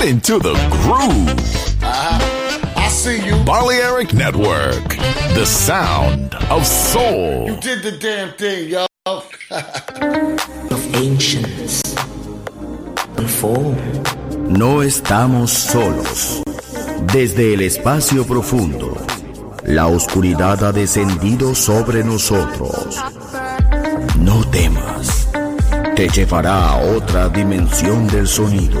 Get into the groove. Uh-huh. I see you. Balearic Network, the sound of soul. You did the damn thing, yo. of ancients. No estamos solos. Desde el espacio profundo, la oscuridad ha descendido sobre nosotros. No temas. Te llevará a otra dimensión del sonido.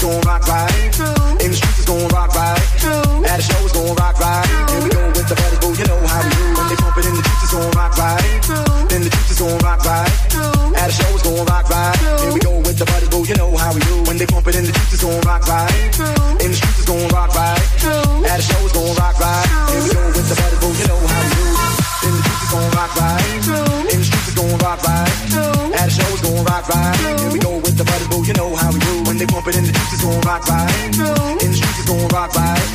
gon' rock right. gon' rock. In the streets, it's gon' rock by.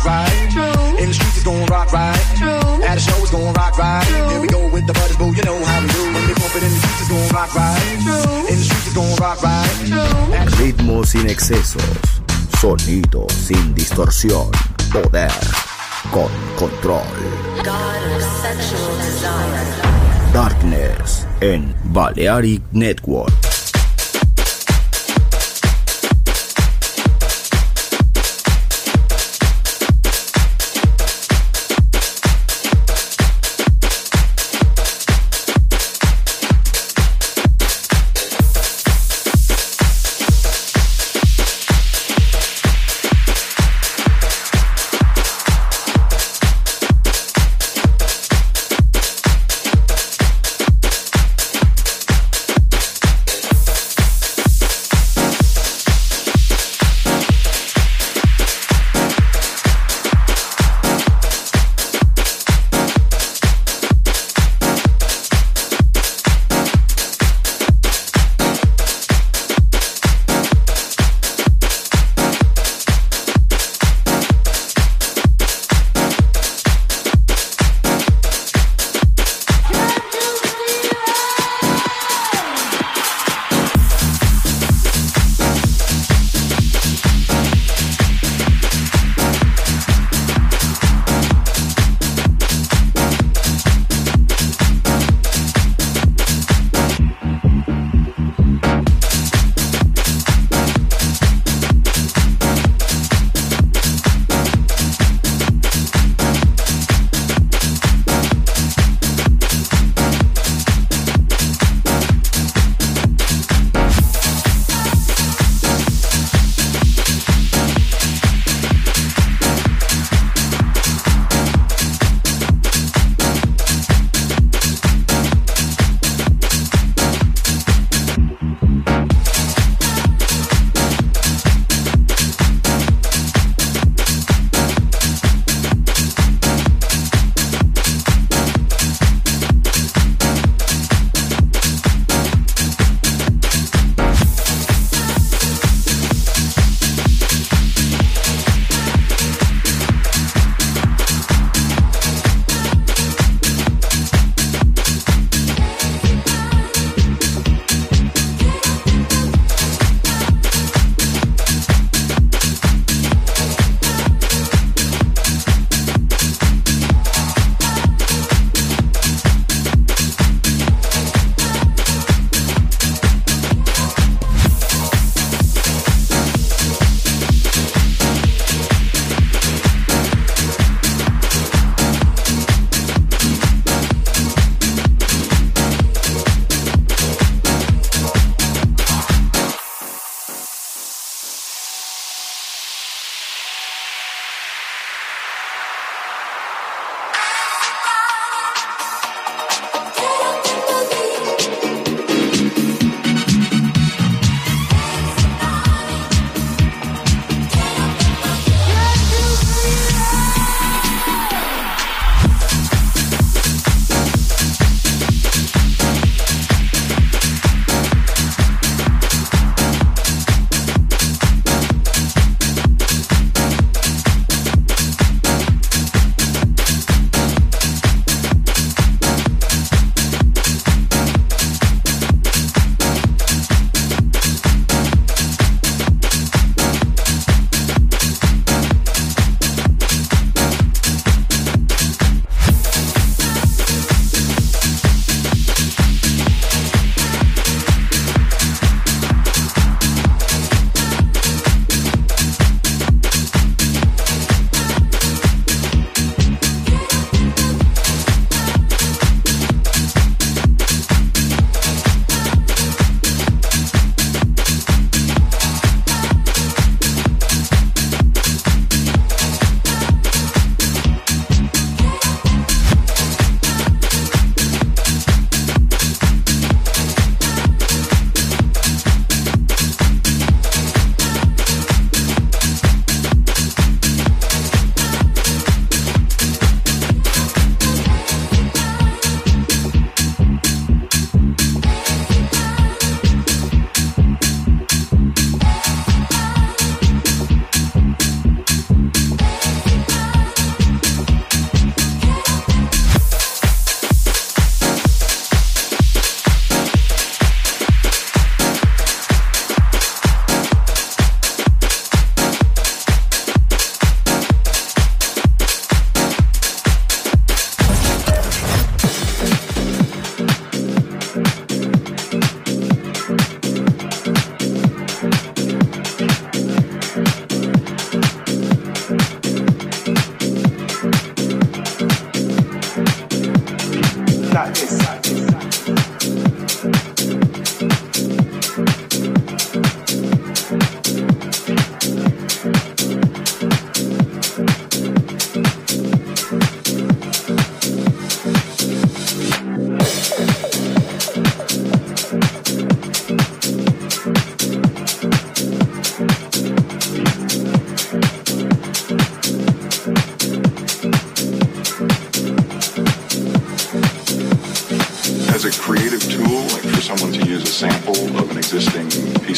rock right. True. In the streets, it's gonna rock right. True. At a show, it's gonna rock right. True. Here we go with the butters, boo, you know how we do. When we bump it in the streets, it's gonna rock right. True. In the streets, it's gonna rock right. True. Ritmos sin excesos, sonido sin distorsión, poder con control. God of sexual desire. Darkness en Balearic Network.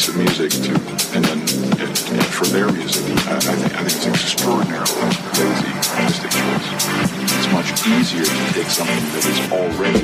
Piece of music to, and then it, and for their music, I, I think I think it's extraordinarily lazy artistic choice. It's much easier to take something that is already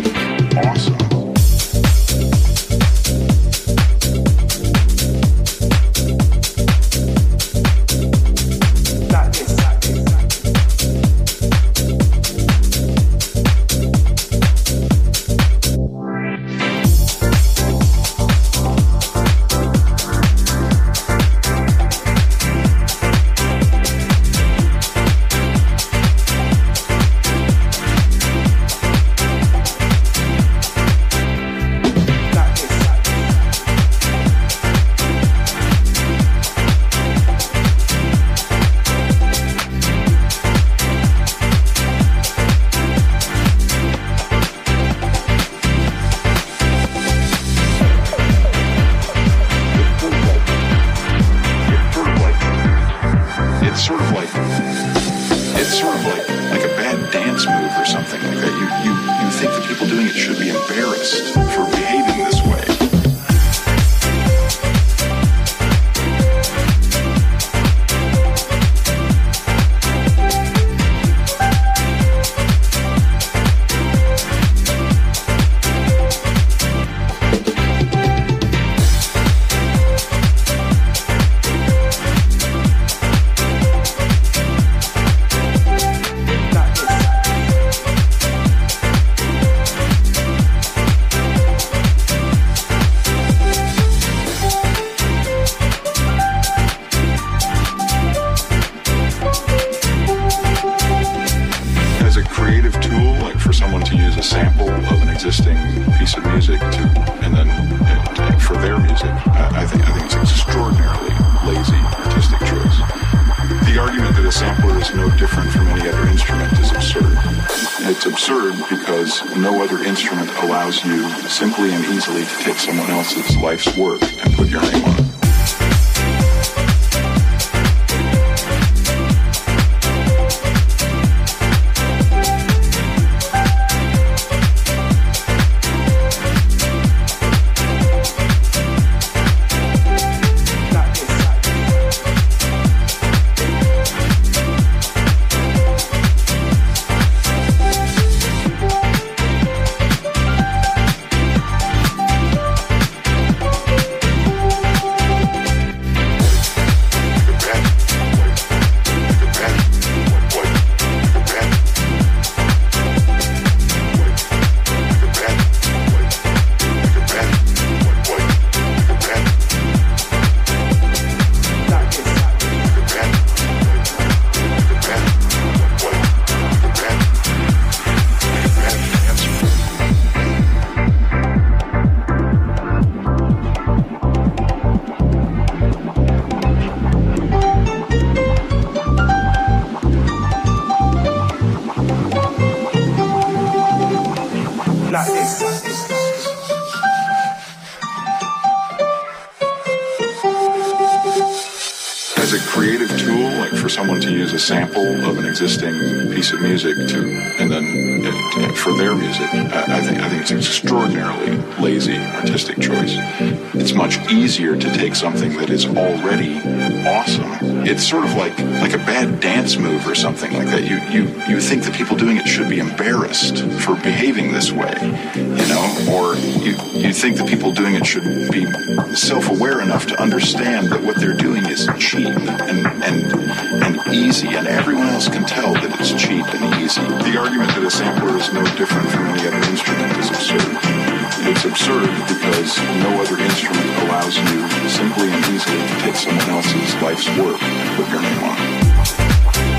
absurd because no other instrument allows you simply and easily to take someone else's life's work and put your name on it. Easier to take something that is already awesome. It's sort of like like a bad dance move or something like that. You you you think the people doing it should be embarrassed for behaving this way, you know, or you you think the people doing it should be self-aware enough to understand that what they're doing is cheap and and and easy, and everyone else can tell that it's cheap and easy. The argument that a sampler is no different from any other instrument is absurd. It's absurd because no other instrument allows you simply and easily to take someone else's life's work put your name on.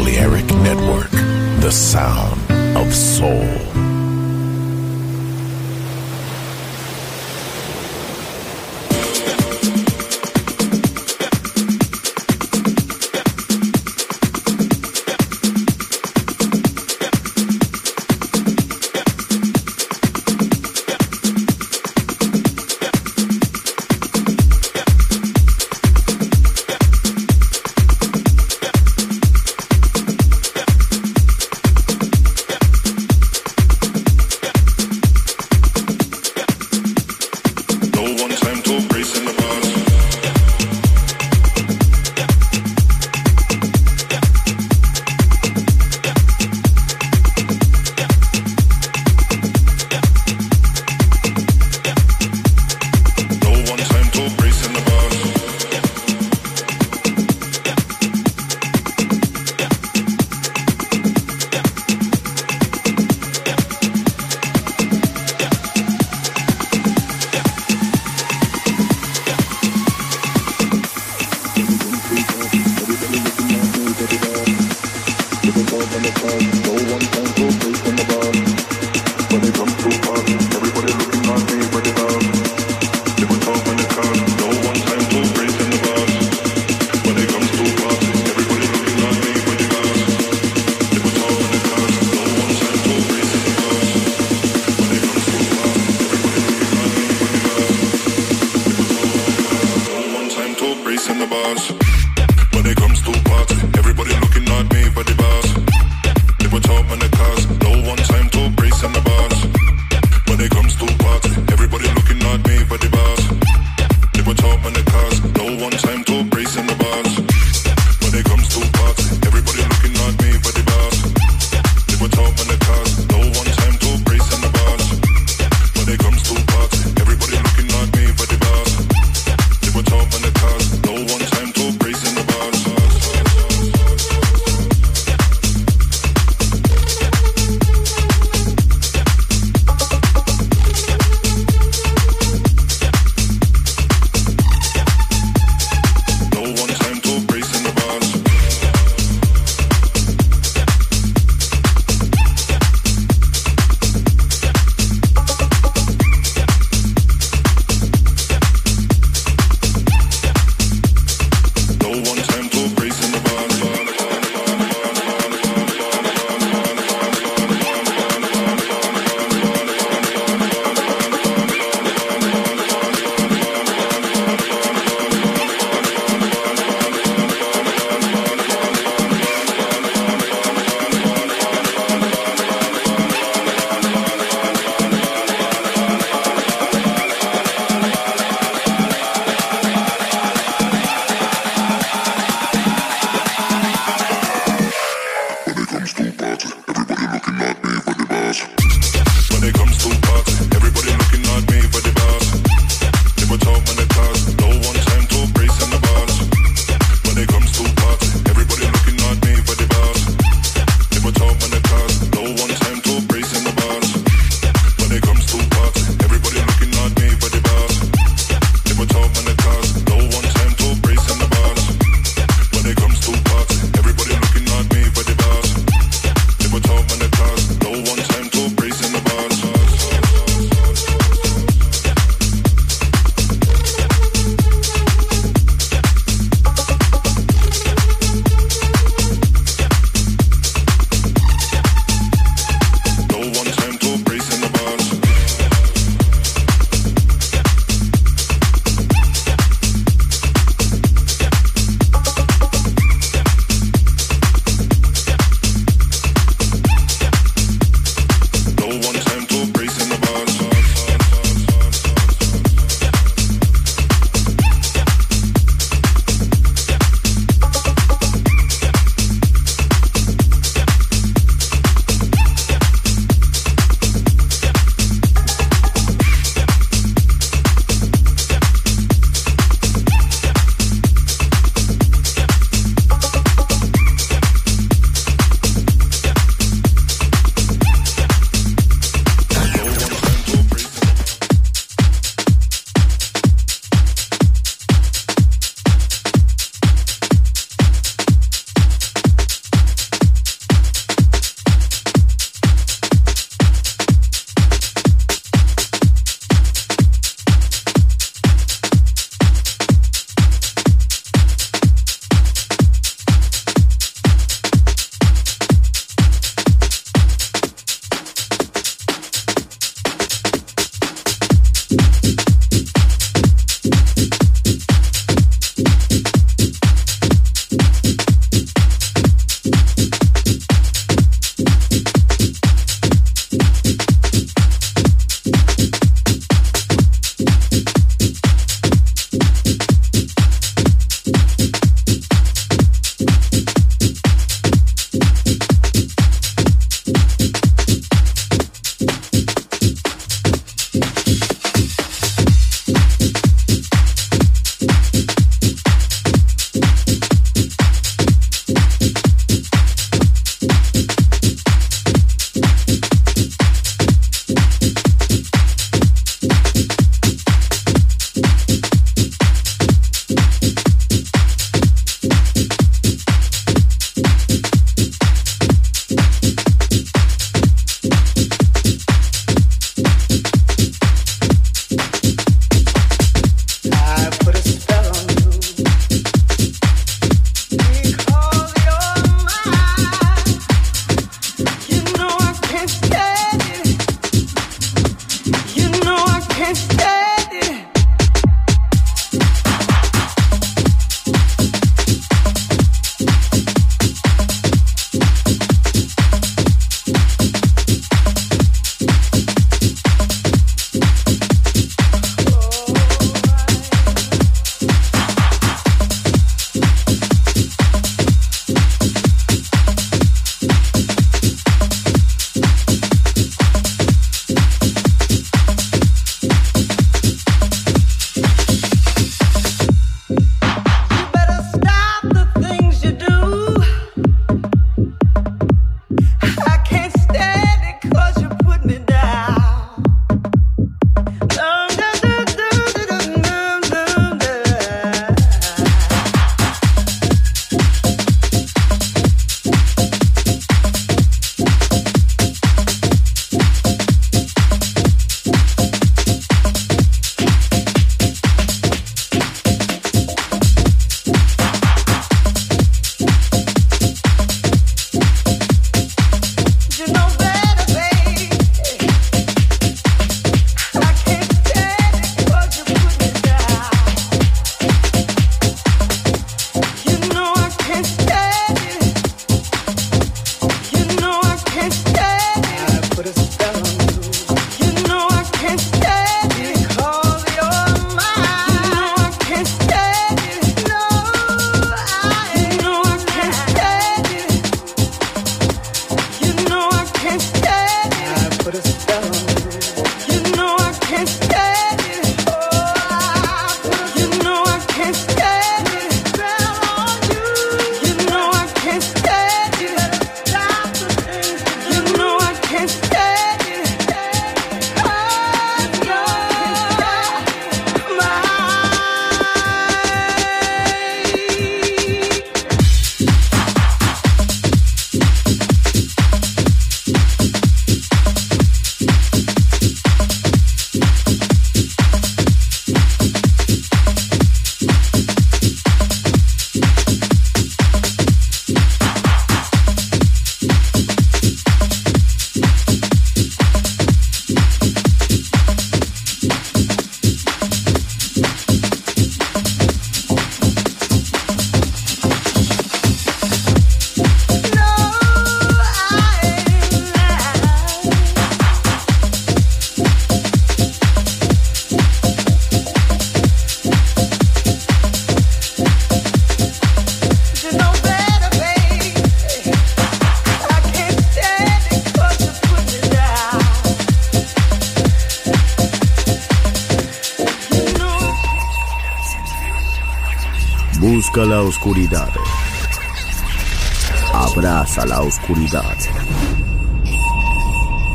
Balearic Network, the sound of soul.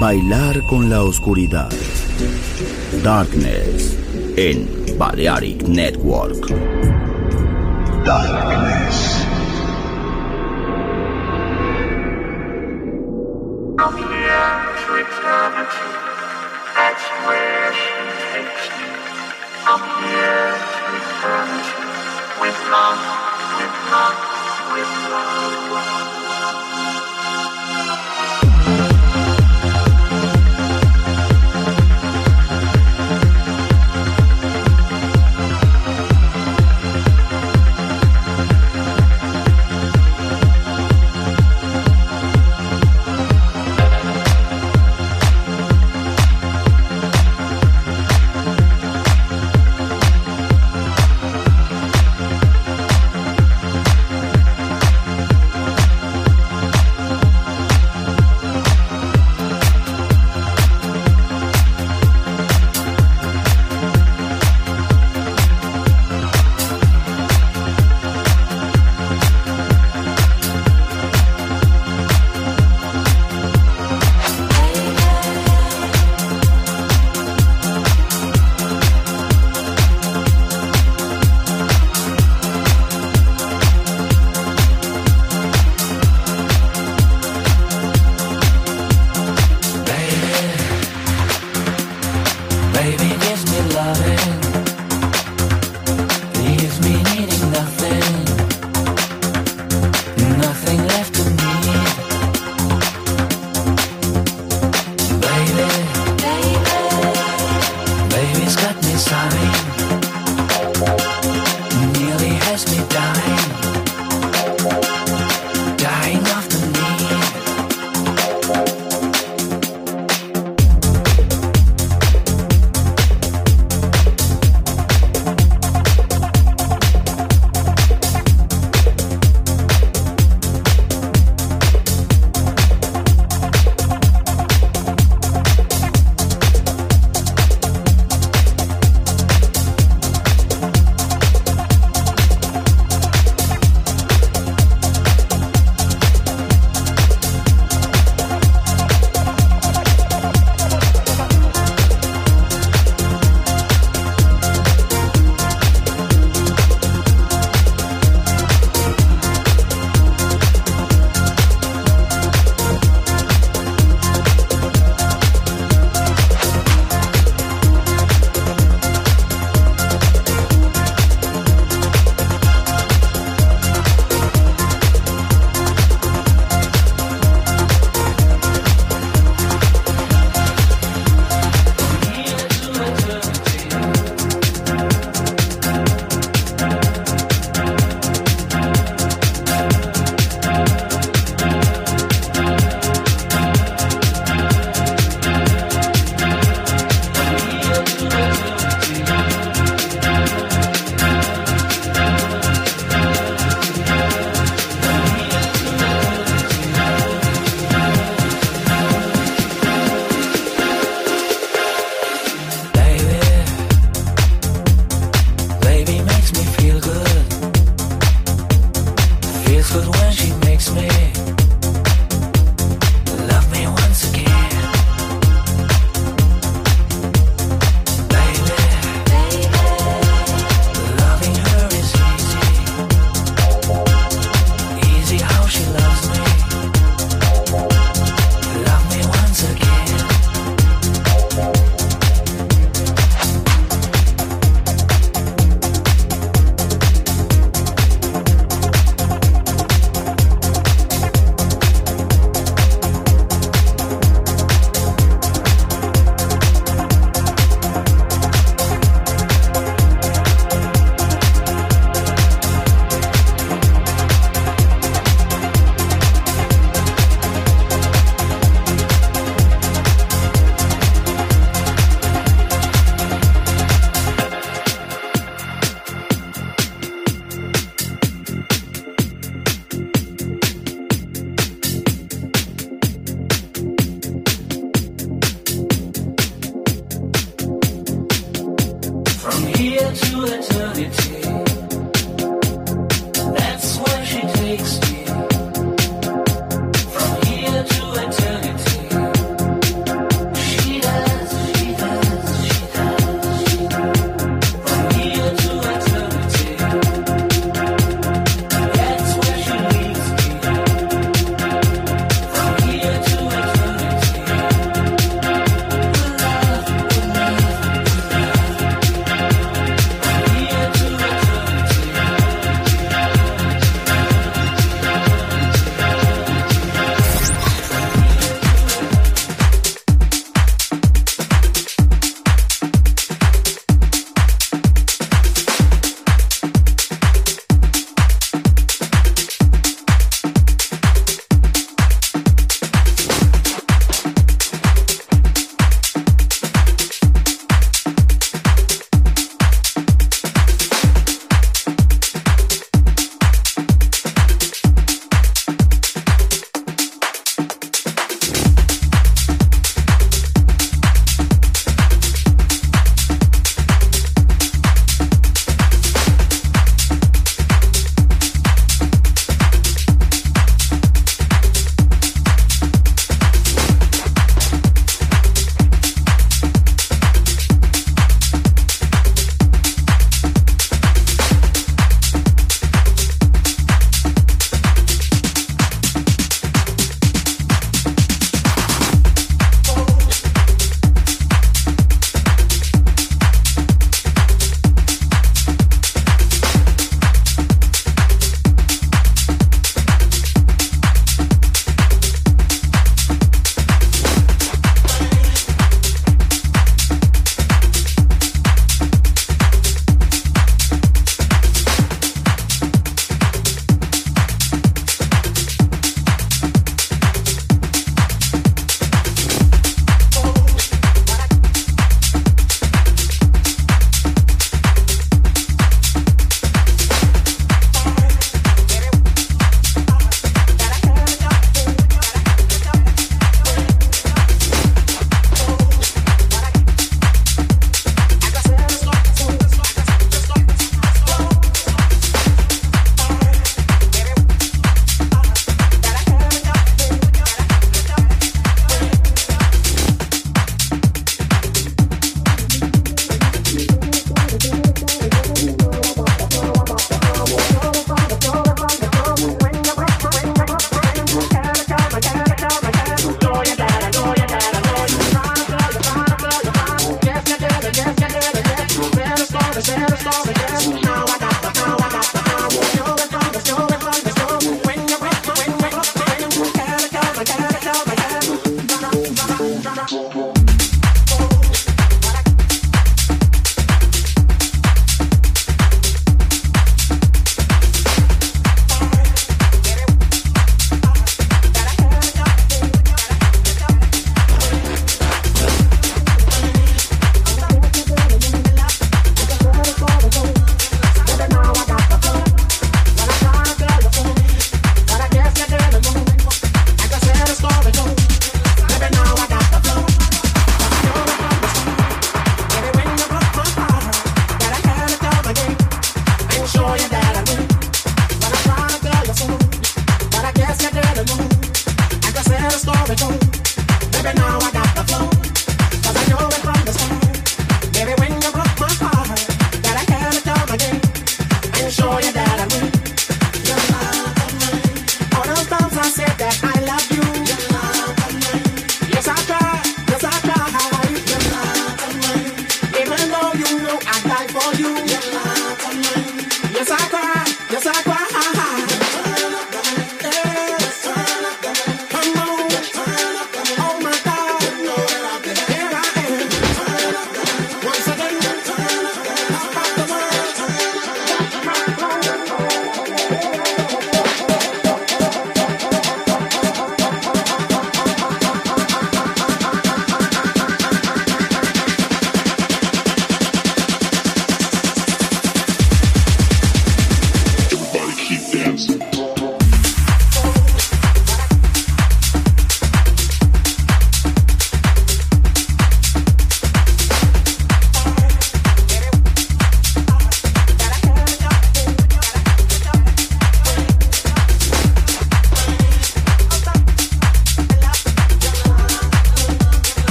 Bailar con la oscuridad. Darkness en Balearic Network. Darkness.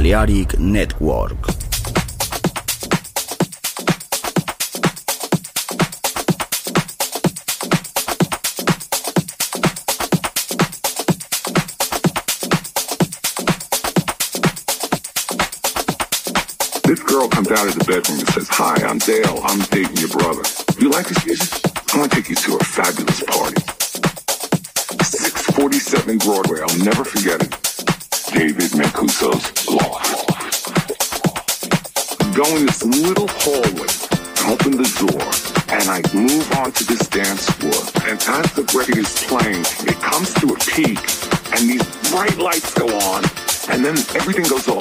Balearic Network. peak and these bright lights go on and then everything goes off.